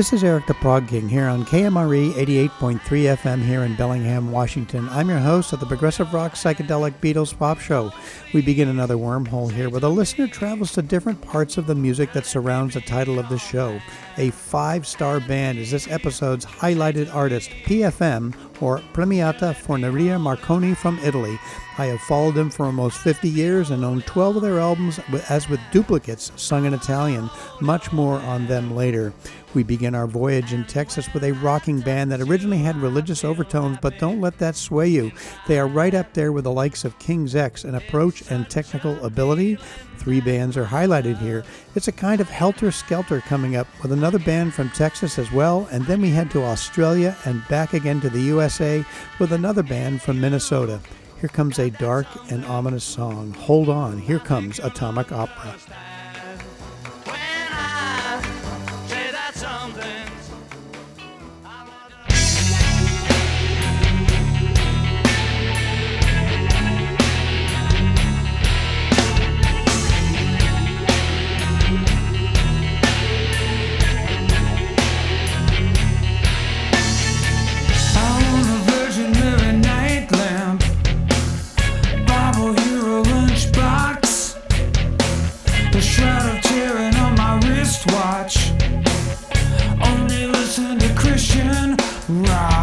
This is Eric the Prog King here on KMRE 88.3 FM here in Bellingham, Washington. I'm your host of the Progressive Rock Psychedelic Beatles Pop Show. We begin another wormhole here where the listener travels to different parts of the music that surrounds the title of the show. A five star band is this episode's highlighted artist, PFM, or Premiata Forneria Marconi from Italy. I have followed them for almost 50 years and own 12 of their albums, as with duplicates sung in Italian. Much more on them later. We begin our voyage in Texas with a rocking band that originally had religious overtones, but don't let that sway you. They are right up there with the likes of King's X in approach and technical ability. Three bands are highlighted here. It's a kind of helter skelter coming up with another band from Texas as well, and then we head to Australia and back again to the USA with another band from Minnesota. Here comes a dark and ominous song. Hold on, here comes Atomic Opera. Christian rock.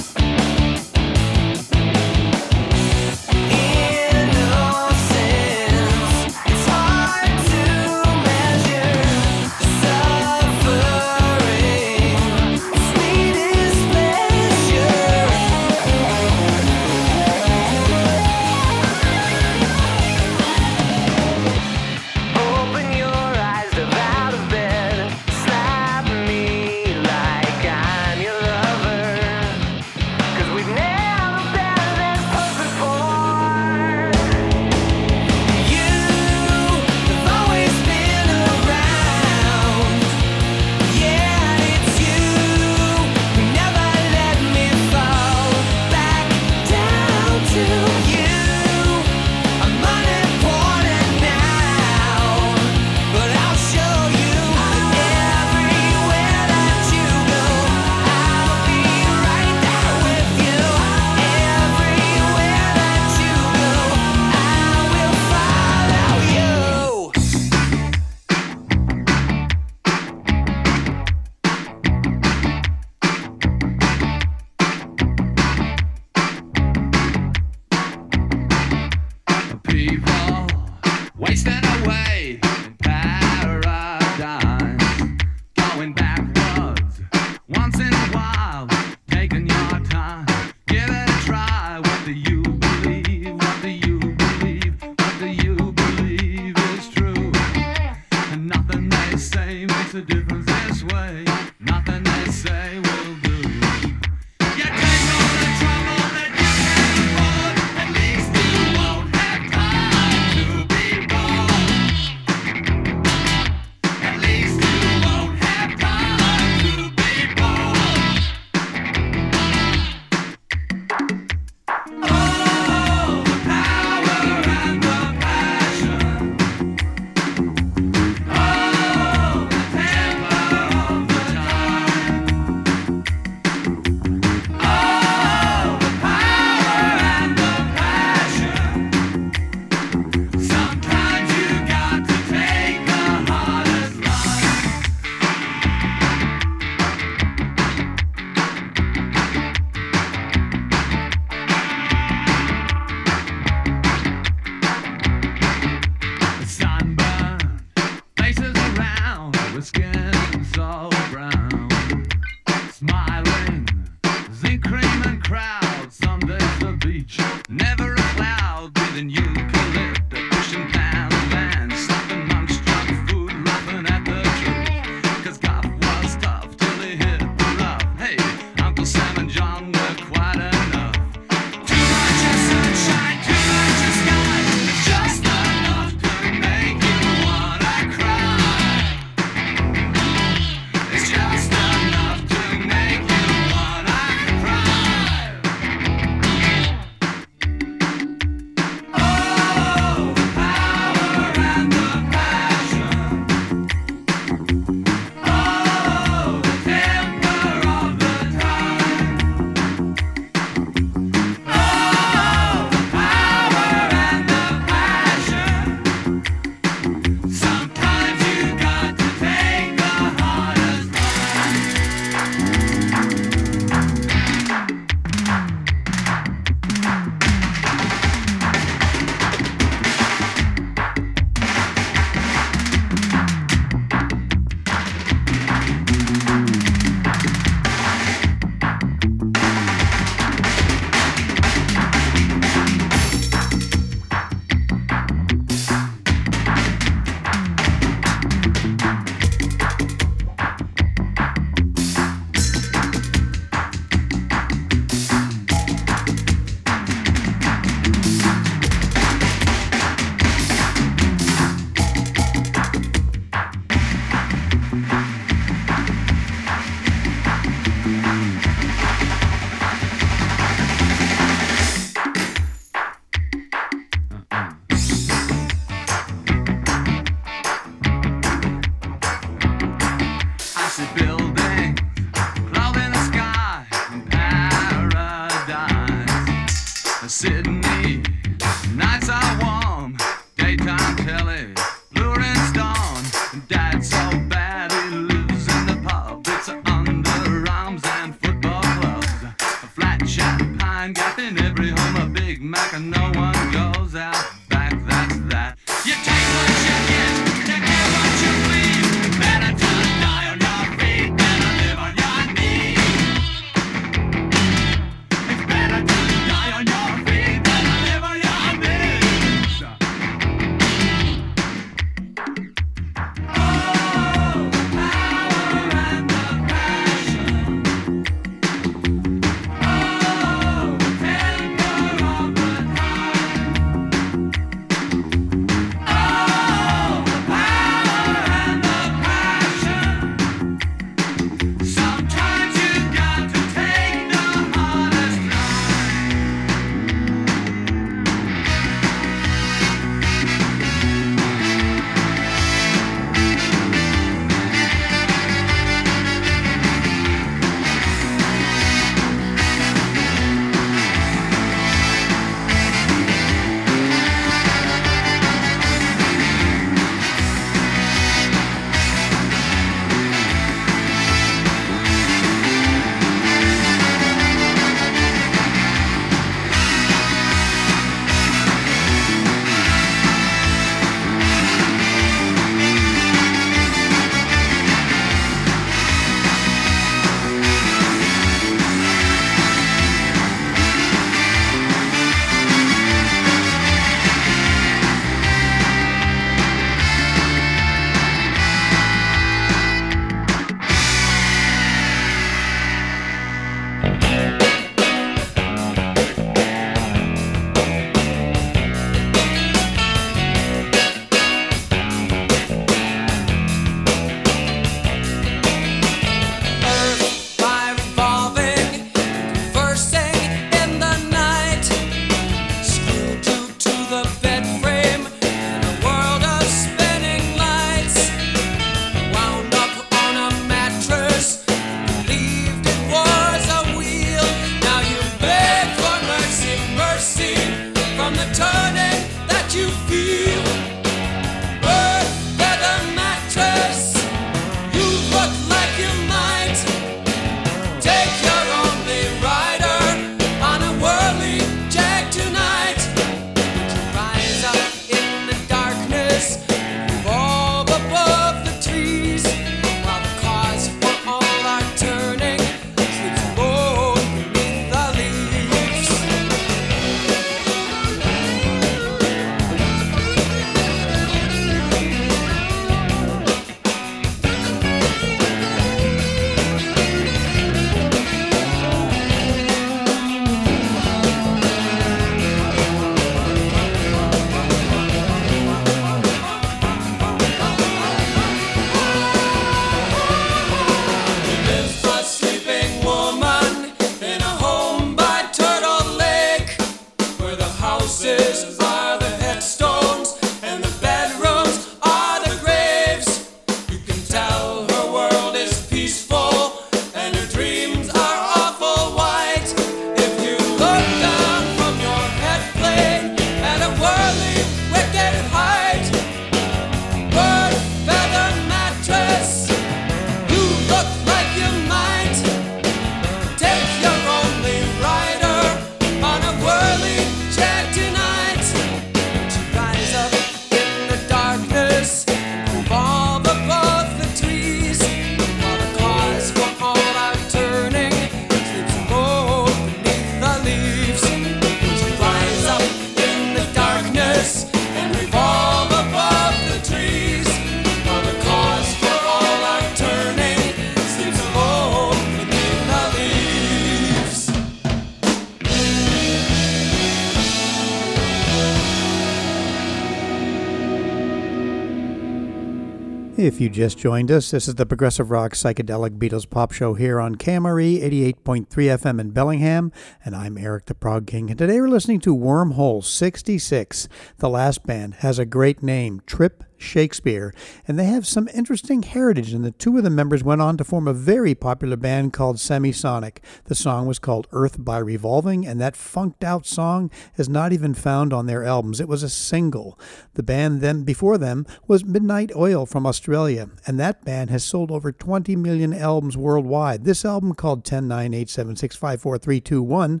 If you just joined us, this is the Progressive Rock Psychedelic Beatles Pop Show here on KMRE 88.3 FM in Bellingham, and I'm Eric the Prog King. And today we're listening to Wormhole 66. The last band has a great name, Trip Shakespeare, and they have some interesting heritage. And the two of the members went on to form a very popular band called Semisonic. The song was called Earth by Revolving, and that funked out song is not even found on their albums. It was a single. The band then before them was Midnight Oil from Australia, and that band has sold over 20 million albums worldwide. This album called 10987654321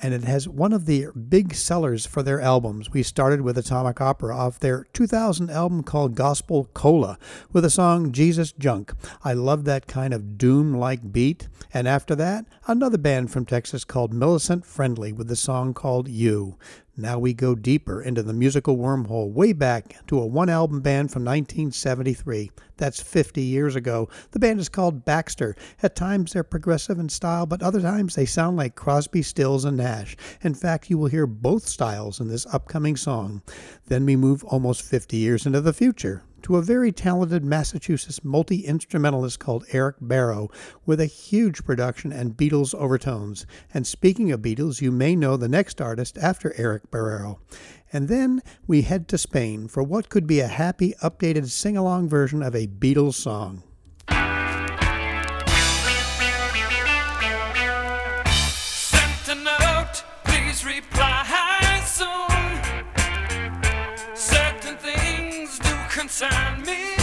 and it has one of the big sellers for their albums. We started with Atomic Opera off their 2000 album called Gospel Cola with the song Jesus Junk. I love that kind of doom like beat. And after that, another band from Texas called Millicent Friendly with the song called You. Now we go deeper into the musical wormhole, way back to a one album band from 1973. That's 50 years ago. The band is called Baxter. At times they're progressive in style, but other times they sound like Crosby, Stills, and Nash. In fact, you will hear both styles in this upcoming song. Then we move almost 50 years into the future to a very talented Massachusetts multi instrumentalist called Eric Barrow with a huge production and Beatles overtones. And speaking of Beatles, you may know the next artist after Eric Barrow. And then we head to Spain for what could be a happy, updated sing along version of a Beatles song. Concern me.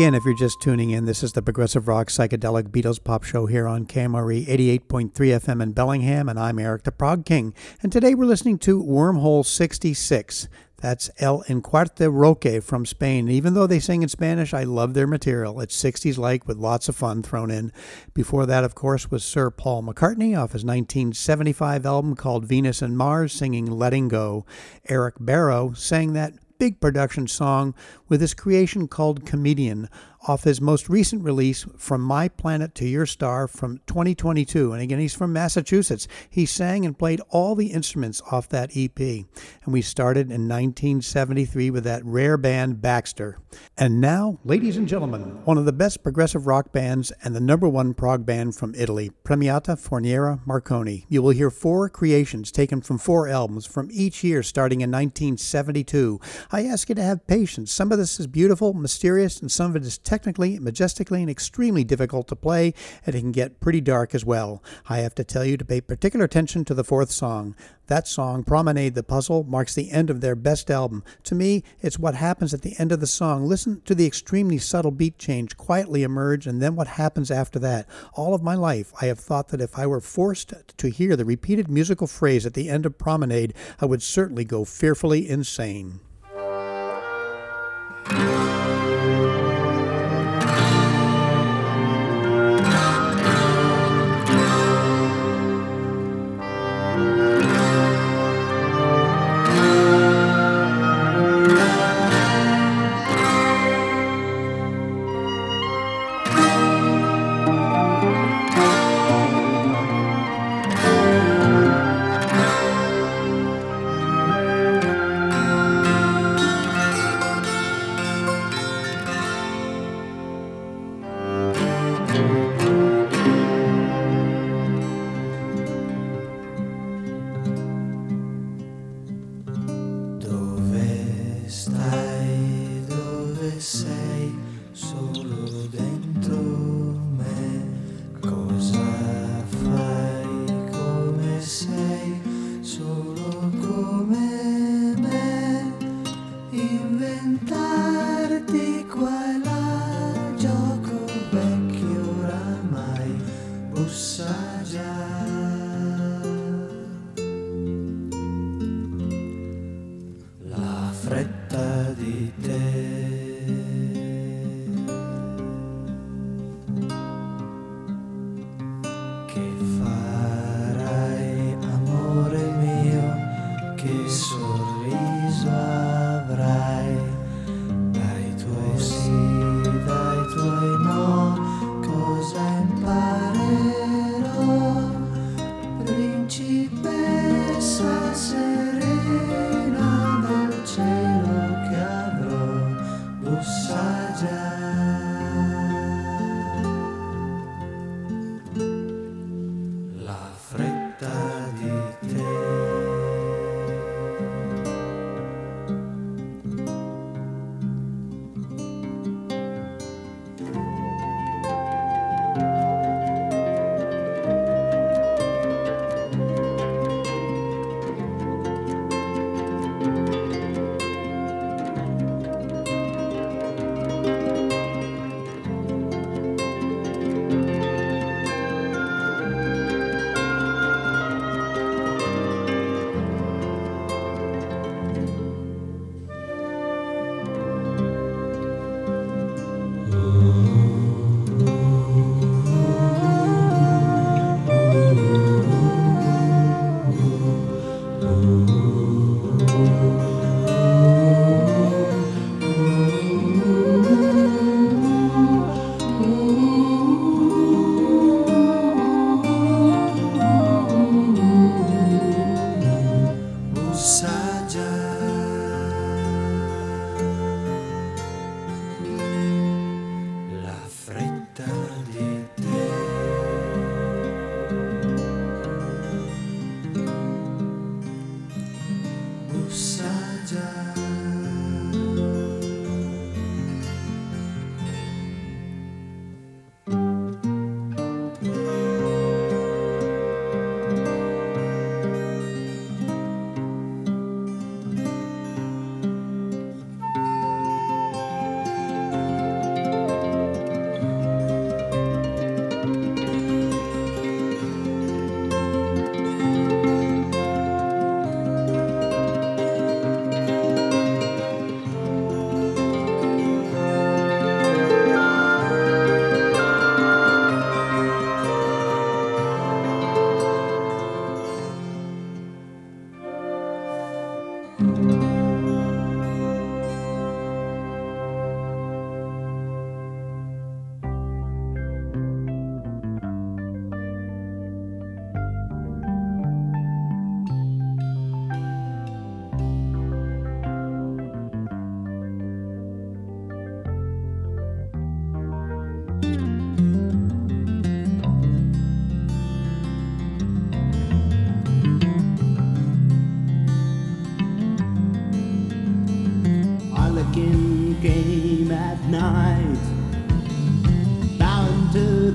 Again, if you're just tuning in, this is the Progressive Rock Psychedelic Beatles Pop Show here on KMRE 88.3 FM in Bellingham, and I'm Eric the Prog King. And today we're listening to Wormhole 66. That's El Encuarte Roque from Spain. And even though they sing in Spanish, I love their material. It's 60s like with lots of fun thrown in. Before that, of course, was Sir Paul McCartney off his 1975 album called Venus and Mars singing Letting Go. Eric Barrow sang that big production song with his creation called Comedian off his most recent release, From My Planet to Your Star, from 2022. And again, he's from Massachusetts. He sang and played all the instruments off that EP. And we started in 1973 with that rare band Baxter. And now, ladies and gentlemen, one of the best progressive rock bands and the number one prog band from Italy, Premiata Forneria Marconi. You will hear four creations taken from four albums from each year starting in 1972. I ask you to have patience. Some of this is beautiful, mysterious, and some of it is technically, majestically, and extremely difficult to play, and it can get pretty dark as well. I have to tell you to pay particular attention to the fourth song. That song, Promenade the Puzzle, marks the end of their best album. To me, it's what happens at the end of the song. Listen to the extremely subtle beat change quietly emerge, and then what happens after that. All of my life, I have thought that if I were forced to hear the repeated musical phrase at the end of Promenade, I would certainly go fearfully insane.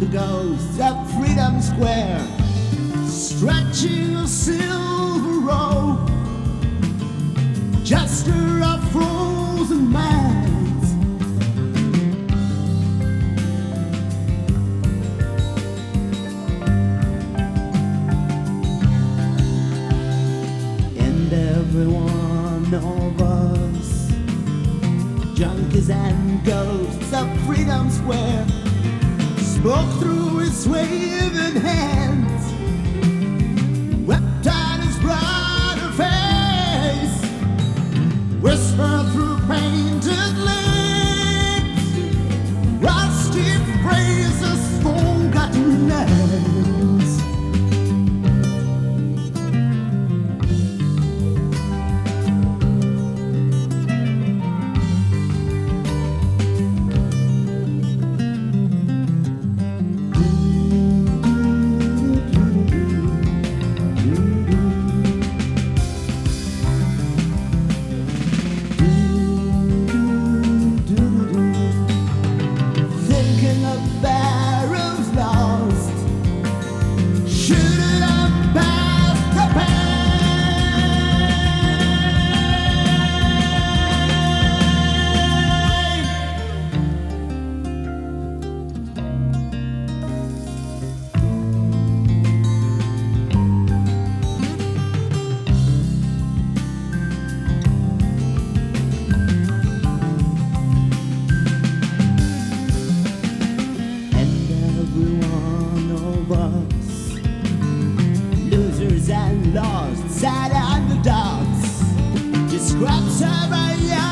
The ghosts of Freedom Square, stretching a silver rope, jester of frozen minds. And every one of us junkies and ghosts of Freedom Square spoke through his waving hands, wept on his broader face, whispered through painted lips, rusty phrases, scraps of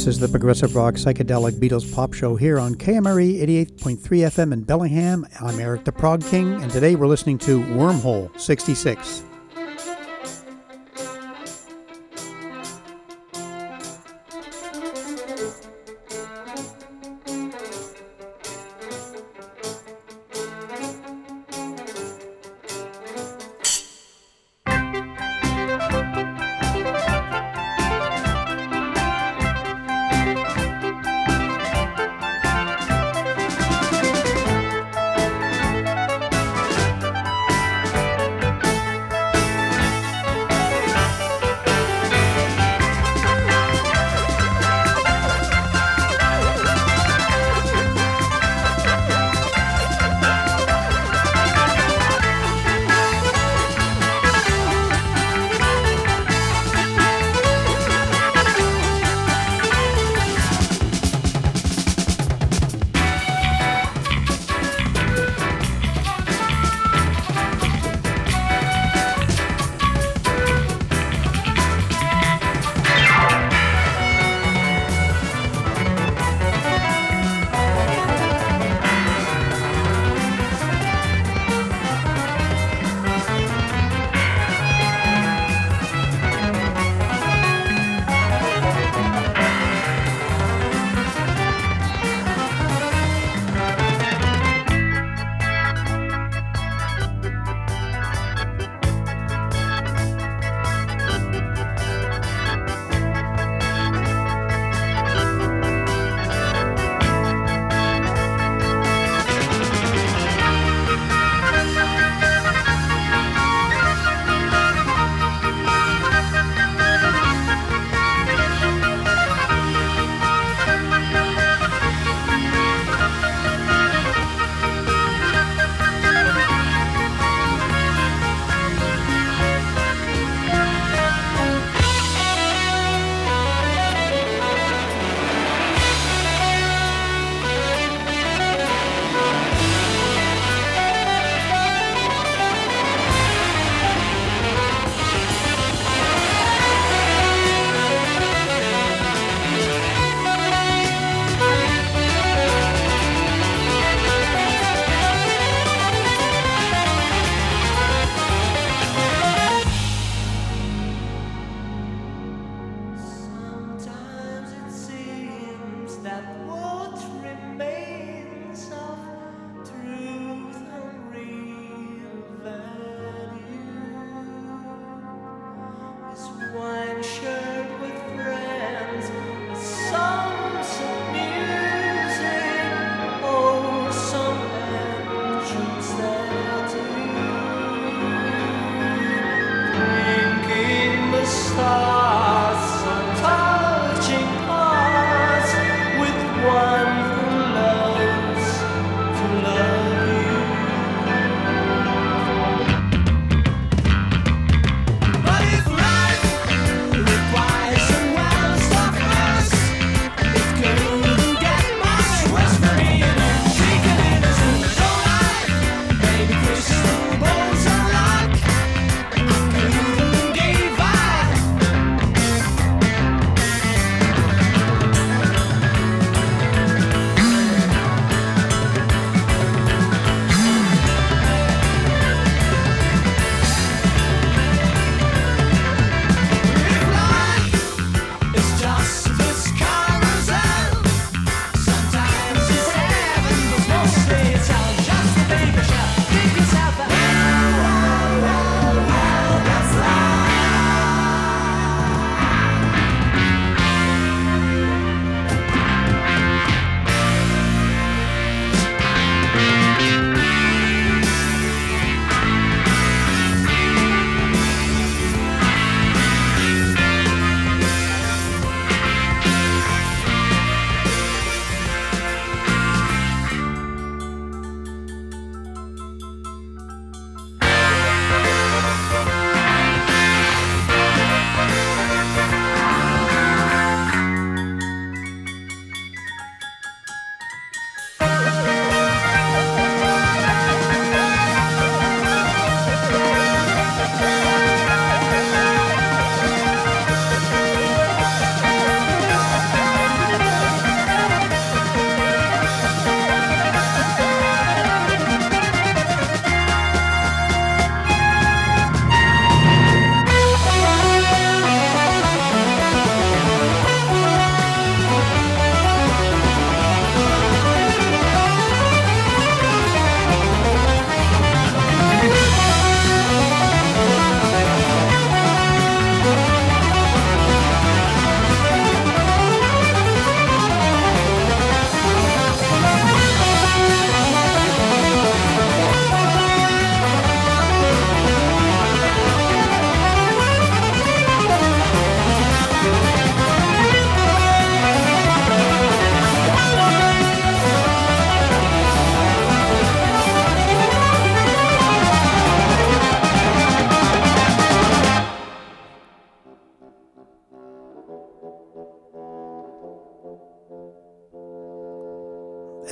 This is the Progressive Rock Psychedelic Beatles Pop Show here on KMRE 88.3 FM in Bellingham. I'm Eric the Prog King, and today we're listening to Wormhole 66.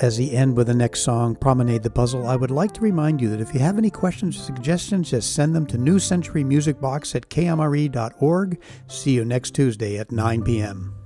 As he end with the next song, Promenade the Puzzle, I would like to remind you that if you have any questions or suggestions, just send them to New Century Music Box at kmre.org. See you next Tuesday at 9 p.m.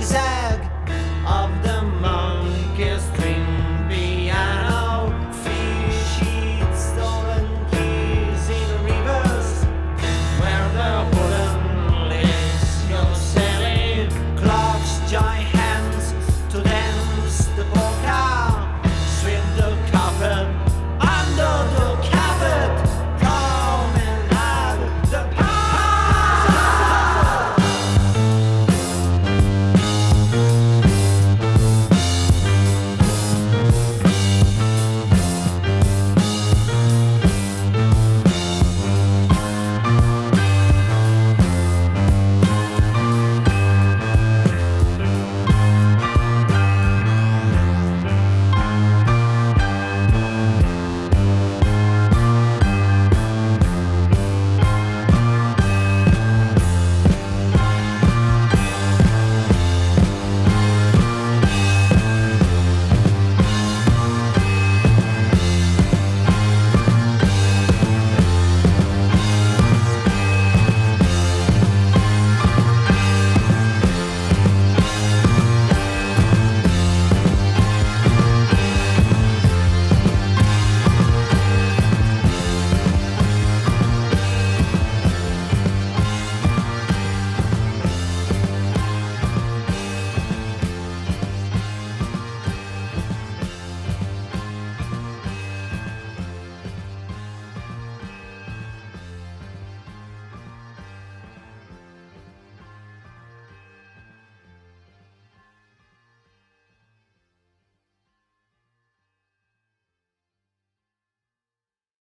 zigzag of the